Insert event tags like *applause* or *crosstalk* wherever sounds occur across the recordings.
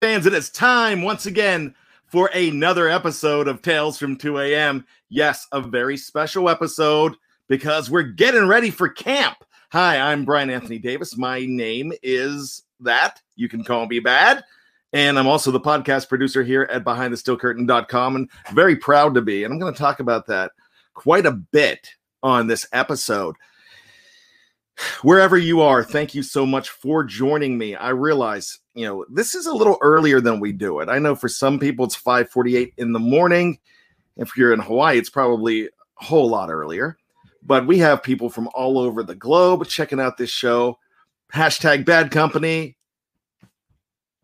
fans, it is time once again for another episode of Tales from 2 a.m. Yes, a very special episode because we're getting ready for camp. Hi, I'm Brian Anthony Davis. My name is that. You can call me bad. And I'm also the podcast producer here at BehindTheSteelCurtain.com and very proud to be. And I'm going to talk about that quite a bit on this episode wherever you are, thank you so much for joining me. I realize, you know, this is a little earlier than we do it. I know for some people it's 5:48 in the morning. If you're in Hawaii, it's probably a whole lot earlier. But we have people from all over the globe checking out this show. Hashtag bad company.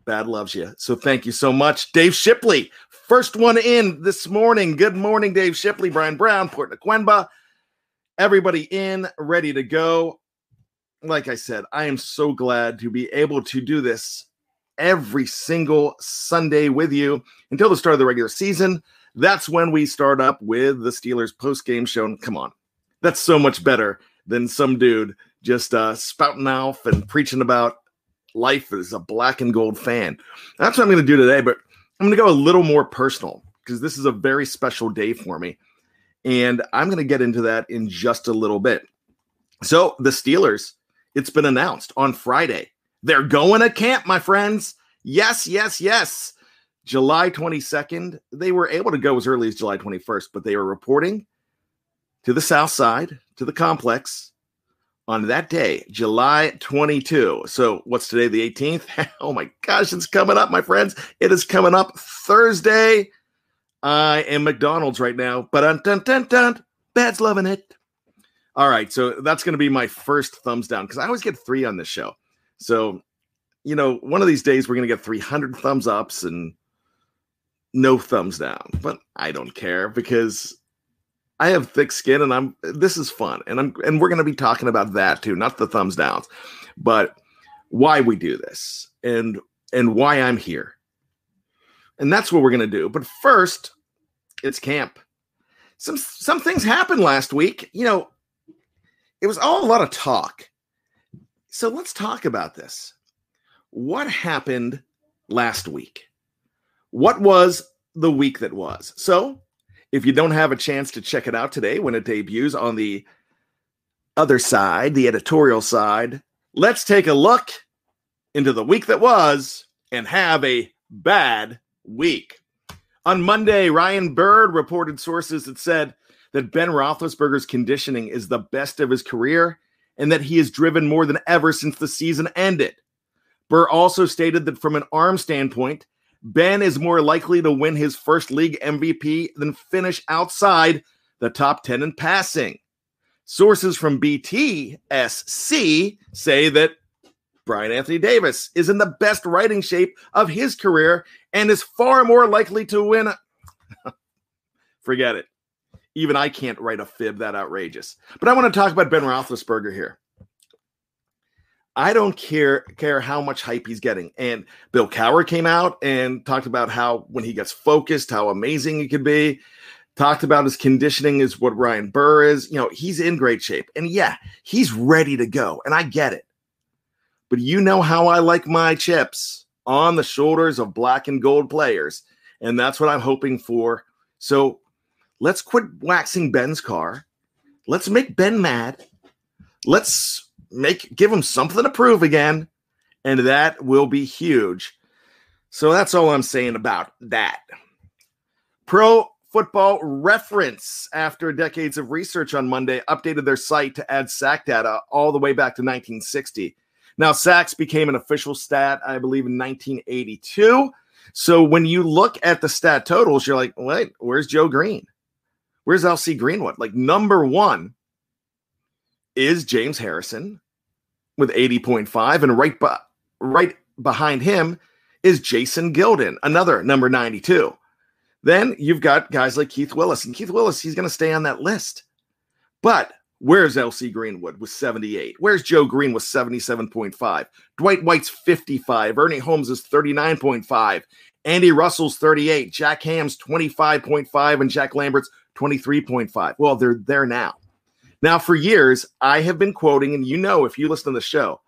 Bad loves you. So thank you so much. Dave Shipley, first one in this morning. Good morning, Dave Shipley, Brian Brown, Port Nequemba. Everybody in, ready to go like I said, I am so glad to be able to do this every single Sunday with you until the start of the regular season. That's when we start up with the Steelers post game show. And come on, that's so much better than some dude just uh, spouting off and preaching about life as a black and gold fan. That's what I'm going to do today, but I'm going to go a little more personal because this is a very special day for me. And I'm going to get into that in just a little bit. So, the Steelers it's been announced on Friday. They're going to camp, my friends. Yes, yes, yes. July 22nd. They were able to go as early as July 21st, but they were reporting to the south side, to the complex on that day, July 22. So, what's today, the 18th? *laughs* oh my gosh, it's coming up, my friends. It is coming up Thursday. I am McDonald's right now, but dun dun dun dun. Bad's loving it. All right, so that's going to be my first thumbs down because I always get three on this show. So, you know, one of these days we're going to get 300 thumbs ups and no thumbs down. But I don't care because I have thick skin and I'm this is fun. And I'm and we're going to be talking about that too, not the thumbs downs, but why we do this and and why I'm here. And that's what we're going to do. But first, it's camp. Some some things happened last week. You know, it was all a lot of talk. So let's talk about this. What happened last week? What was the week that was? So, if you don't have a chance to check it out today when it debuts on the other side, the editorial side, let's take a look into the week that was and have a bad week. On Monday, Ryan Burr reported sources that said that Ben Roethlisberger's conditioning is the best of his career and that he is driven more than ever since the season ended. Burr also stated that from an arm standpoint, Ben is more likely to win his first league MVP than finish outside the top 10 in passing. Sources from BTSC say that Brian Anthony Davis is in the best writing shape of his career and is far more likely to win. *laughs* Forget it even I can't write a fib that outrageous. But I want to talk about Ben Roethlisberger here. I don't care care how much hype he's getting. And Bill Cowher came out and talked about how when he gets focused, how amazing he could be. Talked about his conditioning is what Ryan Burr is. You know, he's in great shape. And yeah, he's ready to go. And I get it. But you know how I like my chips on the shoulders of black and gold players. And that's what I'm hoping for. So Let's quit waxing Ben's car. Let's make Ben mad. Let's make give him something to prove again, and that will be huge. So that's all I'm saying about that. Pro Football Reference, after decades of research on Monday, updated their site to add sack data all the way back to 1960. Now, sacks became an official stat, I believe, in 1982. So when you look at the stat totals, you're like, wait, where's Joe Greene? Where's LC Greenwood? Like number one is James Harrison with 80.5, and right, be- right behind him is Jason Gildon, another number 92. Then you've got guys like Keith Willis, and Keith Willis, he's going to stay on that list. But where's LC Greenwood with 78? Where's Joe Greene with 77.5? Dwight White's 55. Ernie Holmes is 39.5. Andy Russell's 38. Jack Ham's 25.5. And Jack Lambert's 23.5. Well, they're there now. Now, for years, I have been quoting, and you know, if you listen to the show,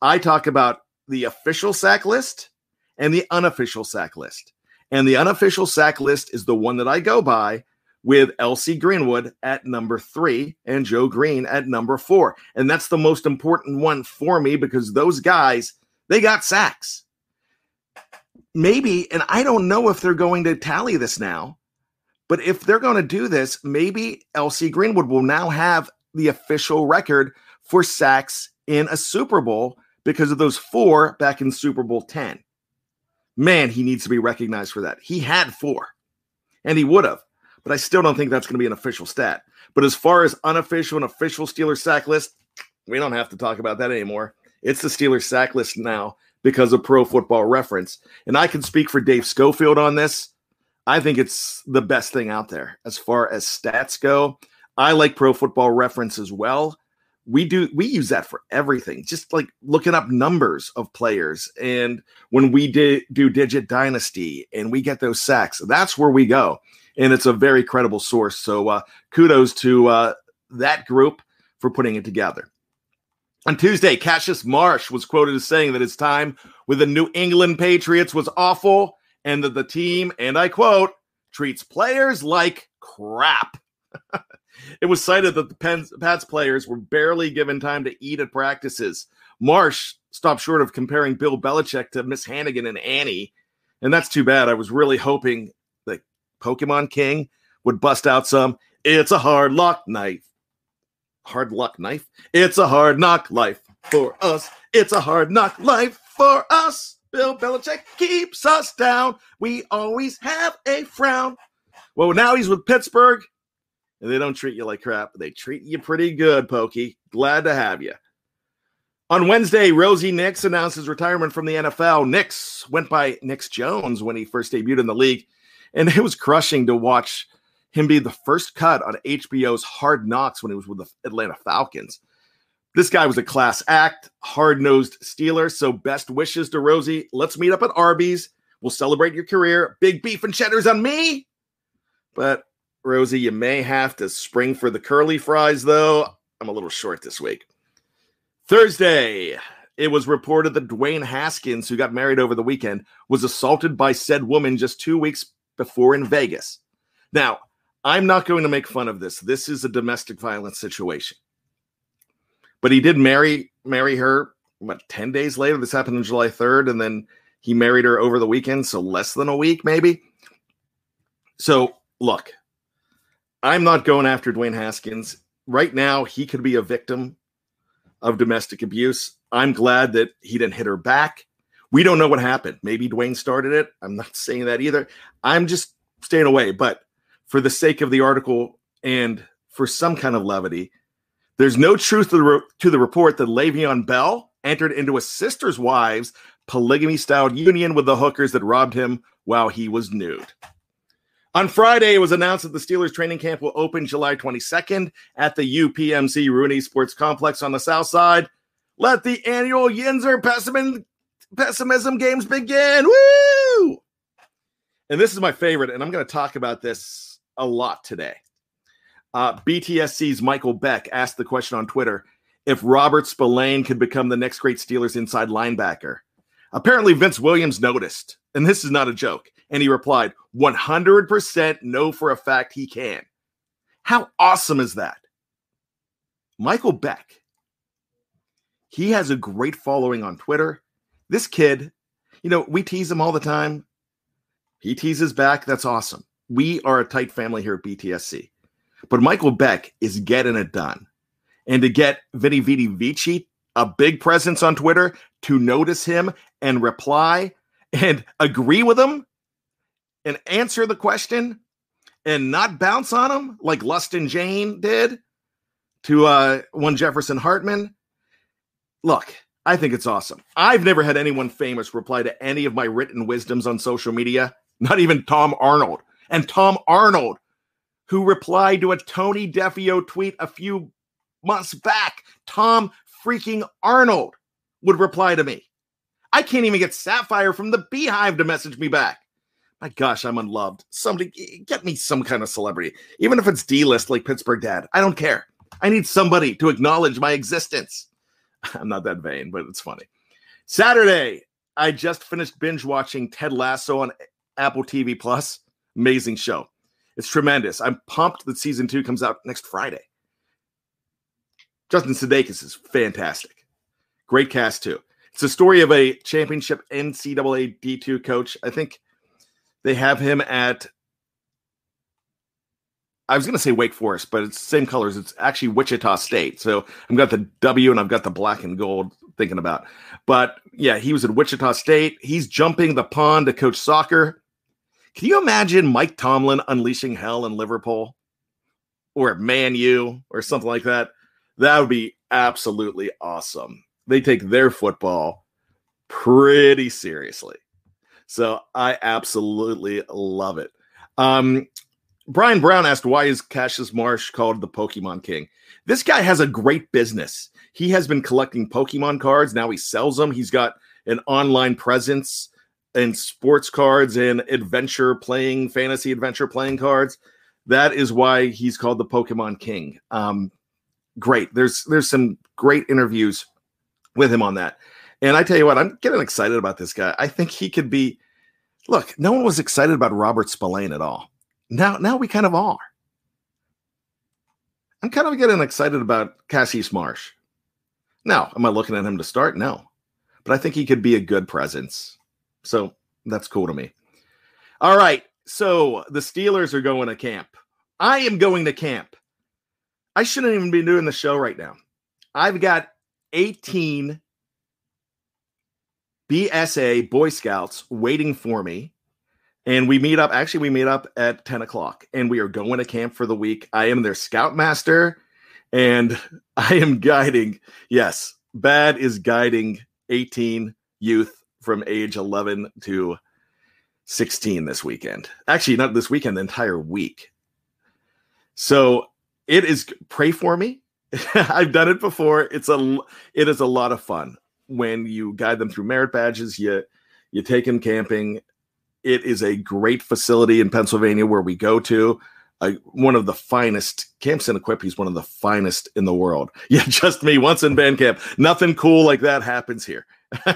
I talk about the official sack list and the unofficial sack list. And the unofficial sack list is the one that I go by with LC Greenwood at number three and Joe Greene at number four. And that's the most important one for me because those guys, they got sacks. Maybe, and I don't know if they're going to tally this now, but if they're going to do this, maybe LC Greenwood will now have the official record for sacks in a Super Bowl because of those four back in Super Bowl 10 man, he needs to be recognized for that. He had four, and he would have, but I still don't think that's going to be an official stat. But as far as unofficial and official Steelers sack list, we don't have to talk about that anymore. It's the Steelers sack list now because of Pro Football Reference, and I can speak for Dave Schofield on this. I think it's the best thing out there. As far as stats go. I like Pro Football Reference as well. We do we use that for everything just like looking up numbers of players. And when we did do digit dynasty and we get those sacks that's where we go. And it's a very credible source. So uh, kudos to uh, that group for putting it together. On tuesday cassius marsh was quoted as saying that his time with the new england patriots was awful and that the team and i quote treats players like crap *laughs* It was cited that the Pens, Pats players were barely given time to eat at practices. Marsh stopped short of comparing Bill Belichick to Miss Hannigan and Annie, and that's too bad. I was really hoping that Pokemon King would bust out some "It's a hard luck knife." Hard luck knife. It's a hard knock life for us. It's a hard knock life for us. Bill Belichick keeps us down. We always have a frown. Well, now he's with Pittsburgh and they don't treat you like crap. They treat you pretty good, Pokey. Glad to have you. On Wednesday, Rosie Nix announced his retirement from the NFL. Nix went by Nix Jones when he first debuted in the league, and it was crushing to watch him be the first cut on HBO's Hard Knocks when he was with the Atlanta Falcons. This guy was a class act, hard nosed Steeler. So, best wishes to Rosie. Let's meet up at Arby's. We'll celebrate your career. Big beef and cheddars on me. But Rosie. You may have to spring for the curly fries, though. I'm a little short this week. Thursday, it was reported that Dwayne Haskins, who got married over the weekend, was assaulted by said woman just two weeks before in Vegas. Now, I'm not going to make fun of this. This is a domestic violence situation. But he did marry marry her what 10 days later. This happened on July 3rd and then he married her over the weekend, so less than a week maybe. So, look, I'm not going after Dwayne Haskins. Right now, he could be a victim of domestic abuse. I'm glad that he didn't hit her back. We don't know what happened. Maybe Dwayne started it. I'm not *laughs* saying that either. I'm just staying away. But for the sake of the article and for some kind of levity, there's no truth to the, re- to the report that Le'Veon Bell entered into a sister's wives polygamy styled union with the hookers that robbed him while he was nude. On Friday, it was announced that the Steelers training camp will open July 22nd at the UPMC Rooney Sports Complex on the South Side. Let the annual Yinzer pessimism, pessimism games begin. Woo! And this is my favorite, and I'm going to talk about this a lot today. Uh, BTSC's Michael Beck asked the question on Twitter if Robert Spillane could become the next great Steelers inside linebacker. Apparently, Vince Williams noticed, and this is not a joke. And he replied, 100% know for a fact he can. How awesome is that? Michael Beck. He has a great following on Twitter. This kid, You know, we tease him all the time. He teases back. That's awesome. We are a tight family here at BTSC. But Michael Beck is getting it done. And to get Vinny Vidi Vici, a big presence on Twitter, to notice him and reply and *laughs* agree with him and answer the question and not bounce on him like Lustin Jane did to uh, one Jefferson Hartman. Look, I think it's awesome. I've never had anyone famous reply to any of my written wisdoms on social media, not even Tom Arnold. And Tom Arnold, who replied to a Tony Defeo tweet a few months back, Tom freaking Arnold would reply to me. I can't even get Sapphire from the Beehive to message me back. My gosh, I'm unloved. Somebody get me some kind of celebrity, even if it's D list like Pittsburgh Dad. I don't care. I need somebody to acknowledge my existence. *laughs* I'm not that vain, but it's funny. Saturday, I just finished binge watching Ted Lasso on Apple TV Plus. Amazing show. It's tremendous. I'm pumped that season two comes out next Friday. Justin Sudeikis is fantastic. Great cast too. It's a story of a championship NCAA D2 coach. I think they have him at I was going to say Wake Forest, but it's same colors. It's actually Wichita State. So I've got the W and I've got the black and gold thinking about. But yeah, he was at Wichita State. He's jumping the pond to coach soccer. Can you imagine Mike Tomlin unleashing hell in Liverpool or Man U or something like that? That would be absolutely awesome. They take their football pretty seriously. So I absolutely love it. Um, Brian Brown asked, why is Cassius Marsh called the Pokemon King? This guy has a great business. He has been collecting Pokemon cards. Now he sells them. He's got an online presence and sports cards and adventure playing, fantasy adventure playing cards. That is why he's called the Pokemon King. Um, great. There's there's some great interviews with him on that. And I tell you what, I'm getting excited about this guy. I think he could be. Look, no one was excited about Robert Spillane at all. Now, now we kind of are. I'm kind of getting excited about Cassius Marsh. Now, am I looking at him to start? No, but I think he could be a good presence. So that's cool to me. All right. So the Steelers are going to camp. I am going to camp. I shouldn't even be doing the show right now. I've got 18 BSA Boy Scouts waiting for me and we meet up. Actually, we meet up at 10 o'clock and we are going to camp for the week. I am their scoutmaster and *laughs* I am guiding. Yes, Bad is guiding 18 youth from age 11 to 16 this weekend. Actually, not this weekend, the entire week. So it is pray for me. *laughs* I've done it before. It's a it is a lot of fun when you guide them through merit badges. You you take them camping it is a great facility in Pennsylvania where we go to. One of the finest camps and equip. He's one of the finest in the world. *laughs* Yeah, just me once in band camp. Nothing cool like that happens here. *laughs*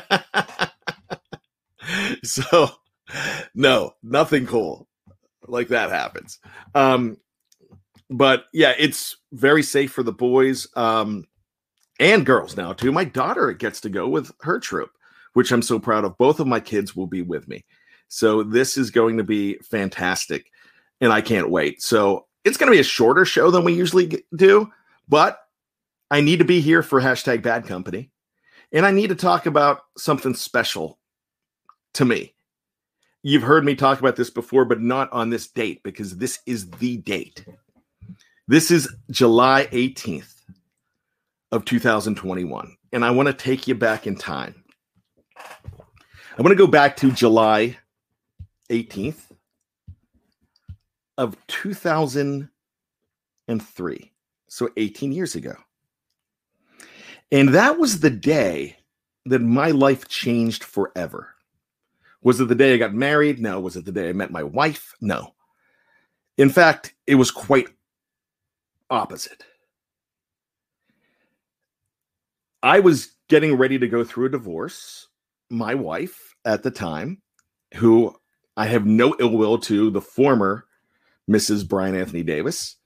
*laughs* so, no, nothing cool like that happens. Um, but yeah, it's very safe for the boys um, and girls now too. My daughter gets to go with her troop, which I'm so proud of. Both of my kids will be with me. So this is going to be fantastic, and I can't wait. So it's going to be a shorter show than we usually do, but I need to be here for hashtag Bad Company, and I need to talk about something special to me. You've heard me talk about this before, but not on this date because this is the date. This is July 18th of 2021, and I want to take you back in time. I want to go back to July 18th of 2003. So 18 years ago. And that was the day that my life changed forever. Was it the day I got married? No. Was it the day I met my wife? No. In fact, it was quite opposite. I was getting ready to go through a divorce. My wife at the time, who I have no ill will to the former Mrs. Brian Anthony Davis,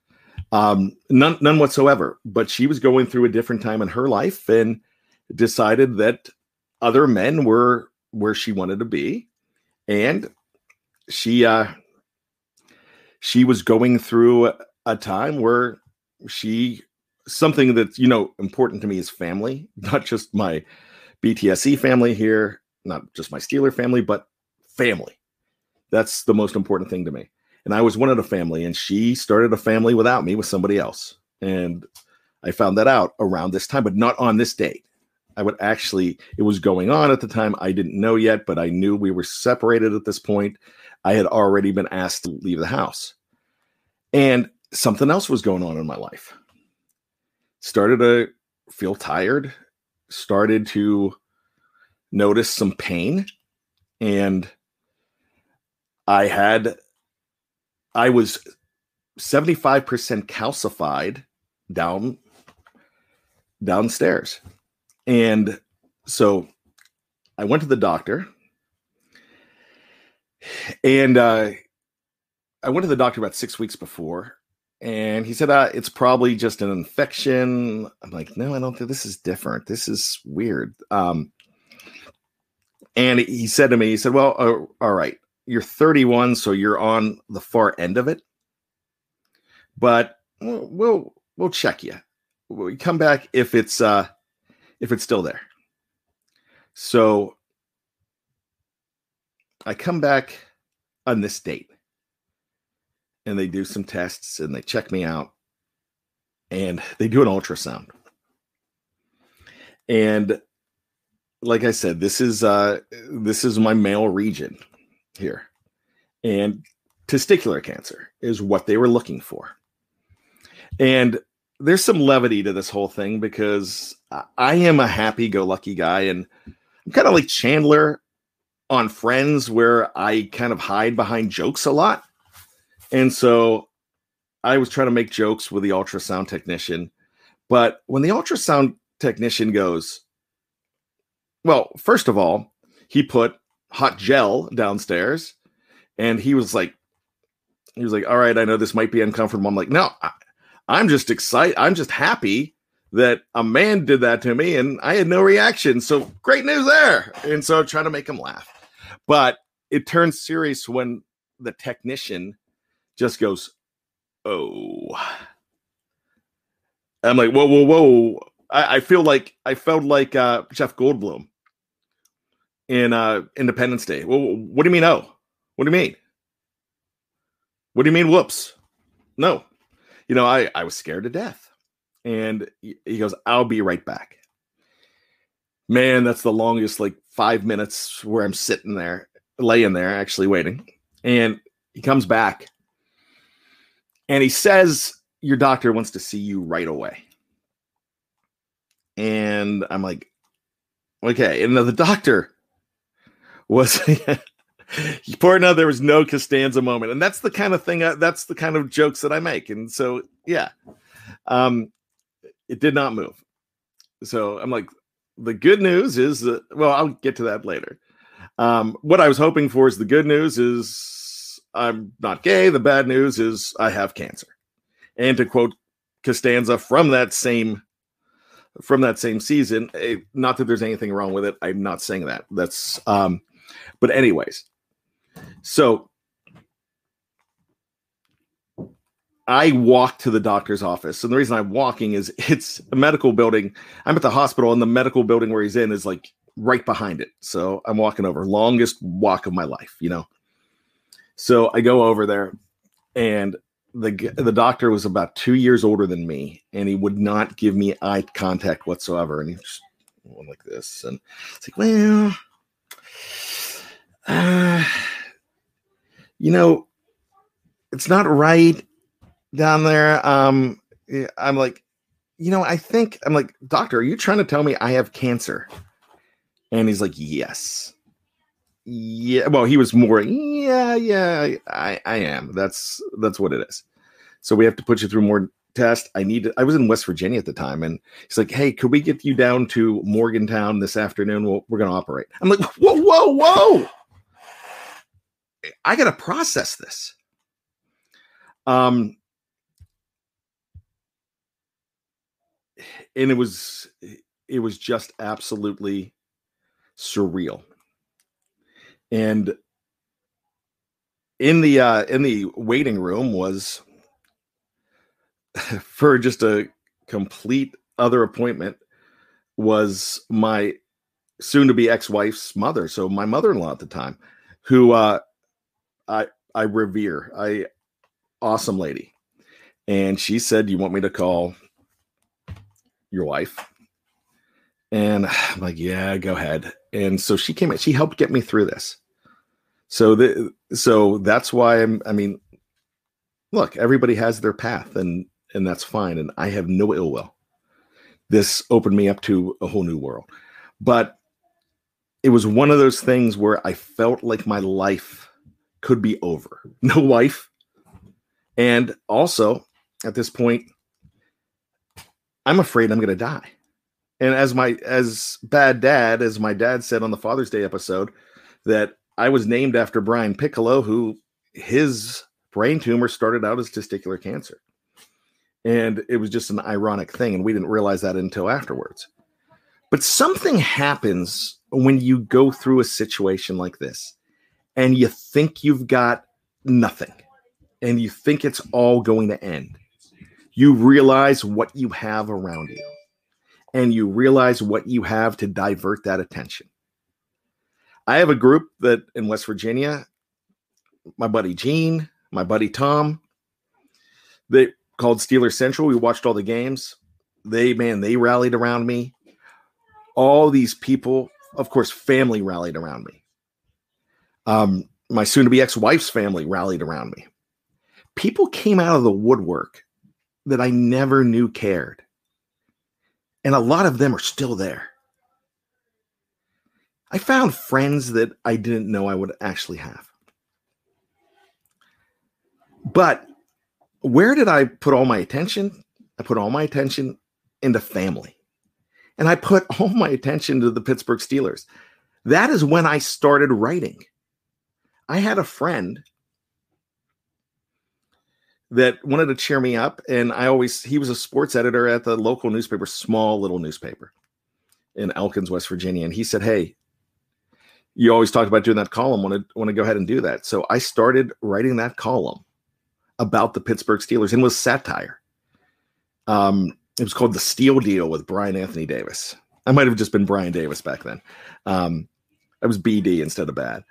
um, none, none whatsoever. But she was going through a different time in her life and decided that other men were where she wanted to be, and she uh, she was going through a time where she something that's you know important to me is family, *laughs* not just my BTSC family here, not just my Steeler family, but family. That's the most important thing to me. And I was one of the family, and she started a family without me with somebody else. And I found that out around this time, but not on this date. I would actually, it was going on at the time. I didn't know yet, but I knew we were separated at this point. I had already been asked to leave the house. And something else was going on in my life. Started to feel tired, started to notice some pain. And I had, I was 75% calcified down downstairs. And so I went to the doctor and uh, I went to the doctor about six weeks before and he said uh, it's probably just an infection. I'm like, no, I don't think this is different. This is weird. Um, and he said to me, he said, well, uh, all right, you're 31, so you're on the far end of it, but we'll we'll, check you. We come back if it's uh if it's still there. So I come back on this date and they do some tests and they check me out and they do an ultrasound. And like I said, this is uh this is my male region here. And testicular cancer is what they were looking for. And there's some levity to this whole thing because I am a happy go lucky guy and I'm kind of like Chandler on Friends where I kind of hide behind jokes a lot. And so I was trying to make jokes with the ultrasound technician. But when the ultrasound technician goes, well, first of all, he put hot gel downstairs and he was like, he was like, all right, I know this might be uncomfortable. I'm like, no, I, I'm just excited. I'm just happy that a man did that to me and I had no reaction. So great news there. And so trying to make him laugh. But it turns serious when the technician just goes, Oh. I'm like, whoa, whoa, whoa. I, I feel like I felt like uh, Jeff Goldblum in uh, Independence Day. Well, what do you mean? Oh, what do you mean? What do you mean? Whoops. No. You know, I, I was scared to death. And he goes, I'll be right back. Man, that's the longest, like five minutes where I'm sitting there, laying there, actually waiting. And he comes back and he says, Your doctor wants to see you right away. And I'm like, Okay. And the doctor was, *laughs* *laughs* important out there was no Costanza moment. And that's the kind of thing, I, that's the kind of jokes that I make. And so, yeah, um, it did not move. So I'm like, the good news is that, well, I'll get to that later. Um, what I was hoping for is the good news is I'm not gay. The bad news is I have cancer. And to quote Costanza from that same from that same season, eh, not that there's anything wrong with it. I'm not saying that. That's um but anyways. So I walk to the doctor's office. And the reason I'm walking is *laughs* it's a medical building. I'm at the hospital, and the medical building where he's in is like right behind it. So I'm walking over. Longest walk of my life, you know. So I go over there, and the the doctor was about two years older than me, and he would not give me eye contact whatsoever, and he just went like this, and it's like, well, uh, you know, it's not right down there. Um, I'm like, you know, I think I'm like, doctor, are you trying to tell me I have cancer? And he's like, yes. Yeah well he was more yeah yeah i i am. That's that's what it is. So we have to put you through more tests. I need to, i was in west virginia at the time and he's like hey could we get you down to morgantown this afternoon? We'll, we're going to operate. I'm like whoa whoa whoa i gotta process this. Um and it was it was just absolutely surreal. And in the uh in the waiting room was *laughs* for just a complete other appointment was my soon to be ex-wife's mother. So my mother-in-law at the time who uh i i revere i awesome lady. And she said you want me to call your wife? And i'm like yeah go ahead. And so she came in she helped get me through this. So the so that's why i'm i mean look everybody has their path and and that's fine. And i have no ill will. This opened me up to a whole new world. But it was one of those things where I felt like my life could be over. *laughs* No wife. And also, at this point, I'm afraid I'm going to die. And as my as bad dad, as my dad said on the Father's Day episode, that I was named after Brian Piccolo, who his brain tumor started out as testicular cancer. And it was just an ironic thing. And we didn't realize that until afterwards. But something happens when you go through a situation like this and you think you've got nothing and you think it's all going to end. You realize what you have around you and you realize what you have to divert that attention. I have a group that in West Virginia, my buddy Gene, my buddy Tom, they called Steeler Central. We watched all the games. They, man, they rallied around me. All these people of course, family rallied around me. Um, my soon to be ex wife's family rallied around me. People came out of the woodwork that I never knew cared. And a lot of them are still there. I found friends that I didn't know I would actually have. But where did I put all my attention? I put all my attention into family and I put *laughs* all my attention to the Pittsburgh Steelers. That is when I started writing. I had a friend that wanted to cheer me up, and I always he was a sports editor at the local newspaper, small little newspaper in Elkins, West Virginia, and he said, "Hey, you always talked about doing that column. Want to want to go ahead and do that?" So I started writing that column about the Pittsburgh Steelers and was satire. Um, it was called the Steel Deal with Brian Anthony Davis. I might have just been Brian Davis back then. Um, I was BD instead of bad,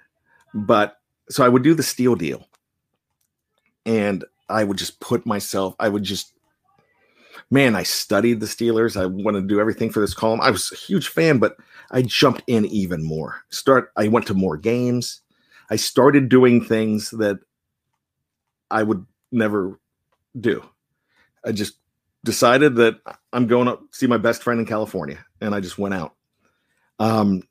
but so I would do the Steel Deal, and I would just put myself. I would just, man, I studied the Steelers. I wanted to do everything for this column. I was a huge fan, but I jumped in even more. Start. I went to more games. I started doing things that I would never do. I just decided that I'm going to see my best friend in California, and I just went out. Um,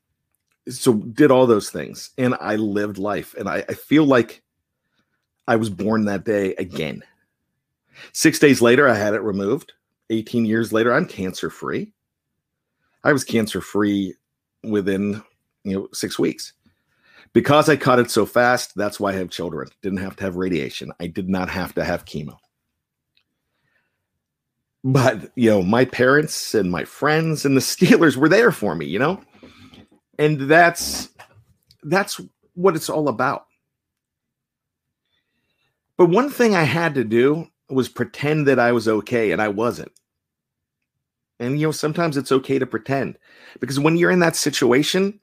so did all those things, and I lived life, and I, I feel like I was born that day again. Six days later, I had it removed. 18 years later, I'm cancer free. I was cancer free within you know six weeks because I caught it so fast. That's why I have children. Didn't have to have radiation. I did not have to have chemo but you know my parents and my friends and the *laughs* steelers were there for me you know and that's that's what it's all about. But one thing i had to do was pretend that i was okay and i wasn't. And you know sometimes it's okay to pretend because when you're in that situation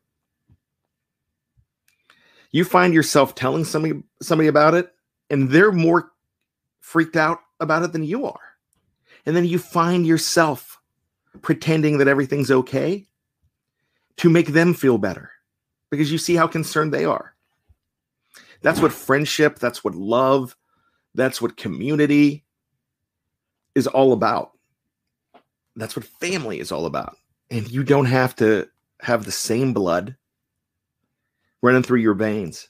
you find yourself telling somebody somebody about it and they're more freaked out about it than you are. And then you find yourself pretending that everything's okay to make them feel better because you see how concerned they are. That's what friendship, that's what love, that's what community is all about. That's what family is all about. And you don't have to have the same blood running through your veins.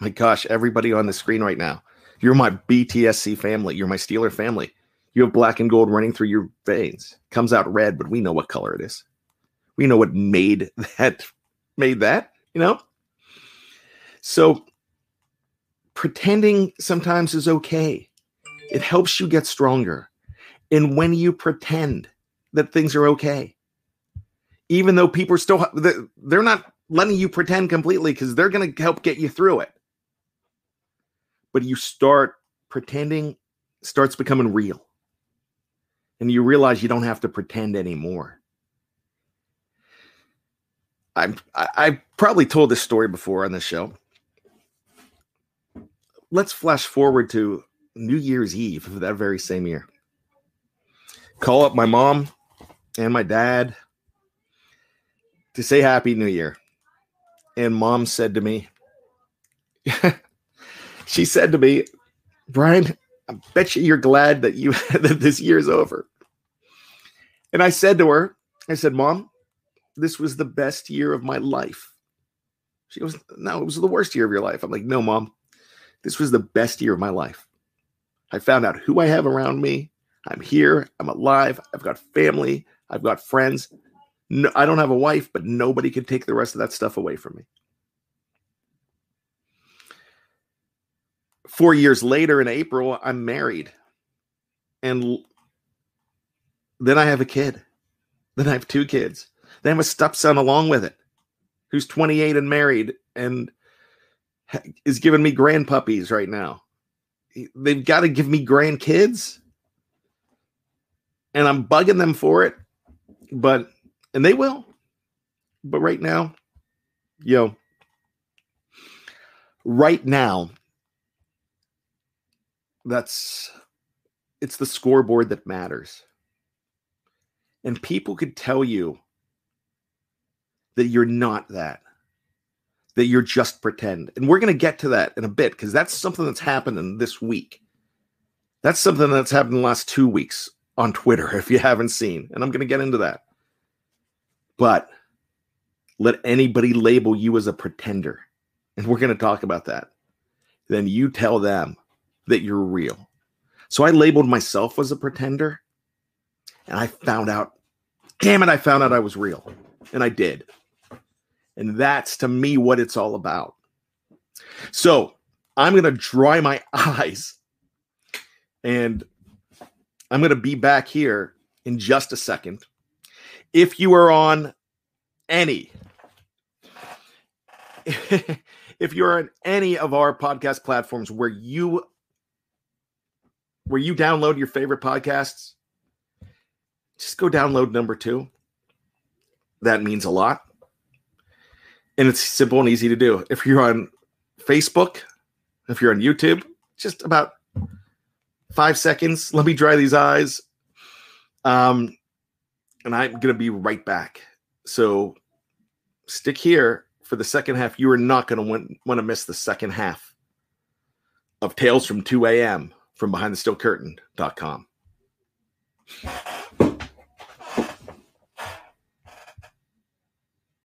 My gosh, everybody on the screen right now, you're my BTSC family. You're my Steeler family. You have black and gold running through your veins. Comes out red, but we know what color it is. We know what made *laughs* that made that, you know? So pretending sometimes is okay. It helps you get stronger. And when you pretend that things are okay, even though people are still they're not letting you pretend completely because they're going to help get you through it. But you start pretending, starts becoming real. And you realize you don't have to pretend anymore. I'm, I, I've probably told this story before on this show. Let's flash forward to New Year's Eve of that very same year. Call up my mom and my dad to say Happy New Year. And mom said to me, *laughs* she said to me, Brian, I bet you you're glad that you *laughs* that this year's over. And I said to her, I said, Mom, this was the best year of my life. She goes, No, it was the worst year of your life. I'm like, No, Mom, this was the best year of my life. I found out who I have around me. I'm here. I'm alive. I've got family. I've got friends. No, I don't have a wife, but nobody can take the rest of that stuff away from me. Four years later, in April, I'm married. And then I have a kid. Then I have two kids. Then I have a stepson along with it who's 28 and married and is giving me grandpuppies right now. They've got to give me grandkids. And I'm bugging them for it. But and they will. But right now, yo, right now, that's it's the scoreboard that matters. And people could tell you that you're not that, that you're just pretend. And we're going to get to that in a bit because that's something that's happening this week. That's something that's happened in the last two weeks on Twitter, *laughs* if you haven't seen. And I'm going to get into that. But let anybody label you as a pretender, and we're going to talk about that, then you tell them that you're real. So I labeled myself as a pretender, and I found out, damn it, I found out I was real. And I did. And that's to me what it's all about. So I'm going to dry my *laughs* eyes and I'm going to be back here in just a second. If you are on any *laughs* if you're on any of our podcast platforms where you where you download your favorite podcasts just go download number 2 that means a lot and it's simple and easy to do if you're on facebook if you're on youtube just about 5 seconds let me dry these eyes um and I'm going to be right back. So stick here for the second half. You are not going to want to miss the second half of Tales from 2 a.m. from behind the steel curtain.com.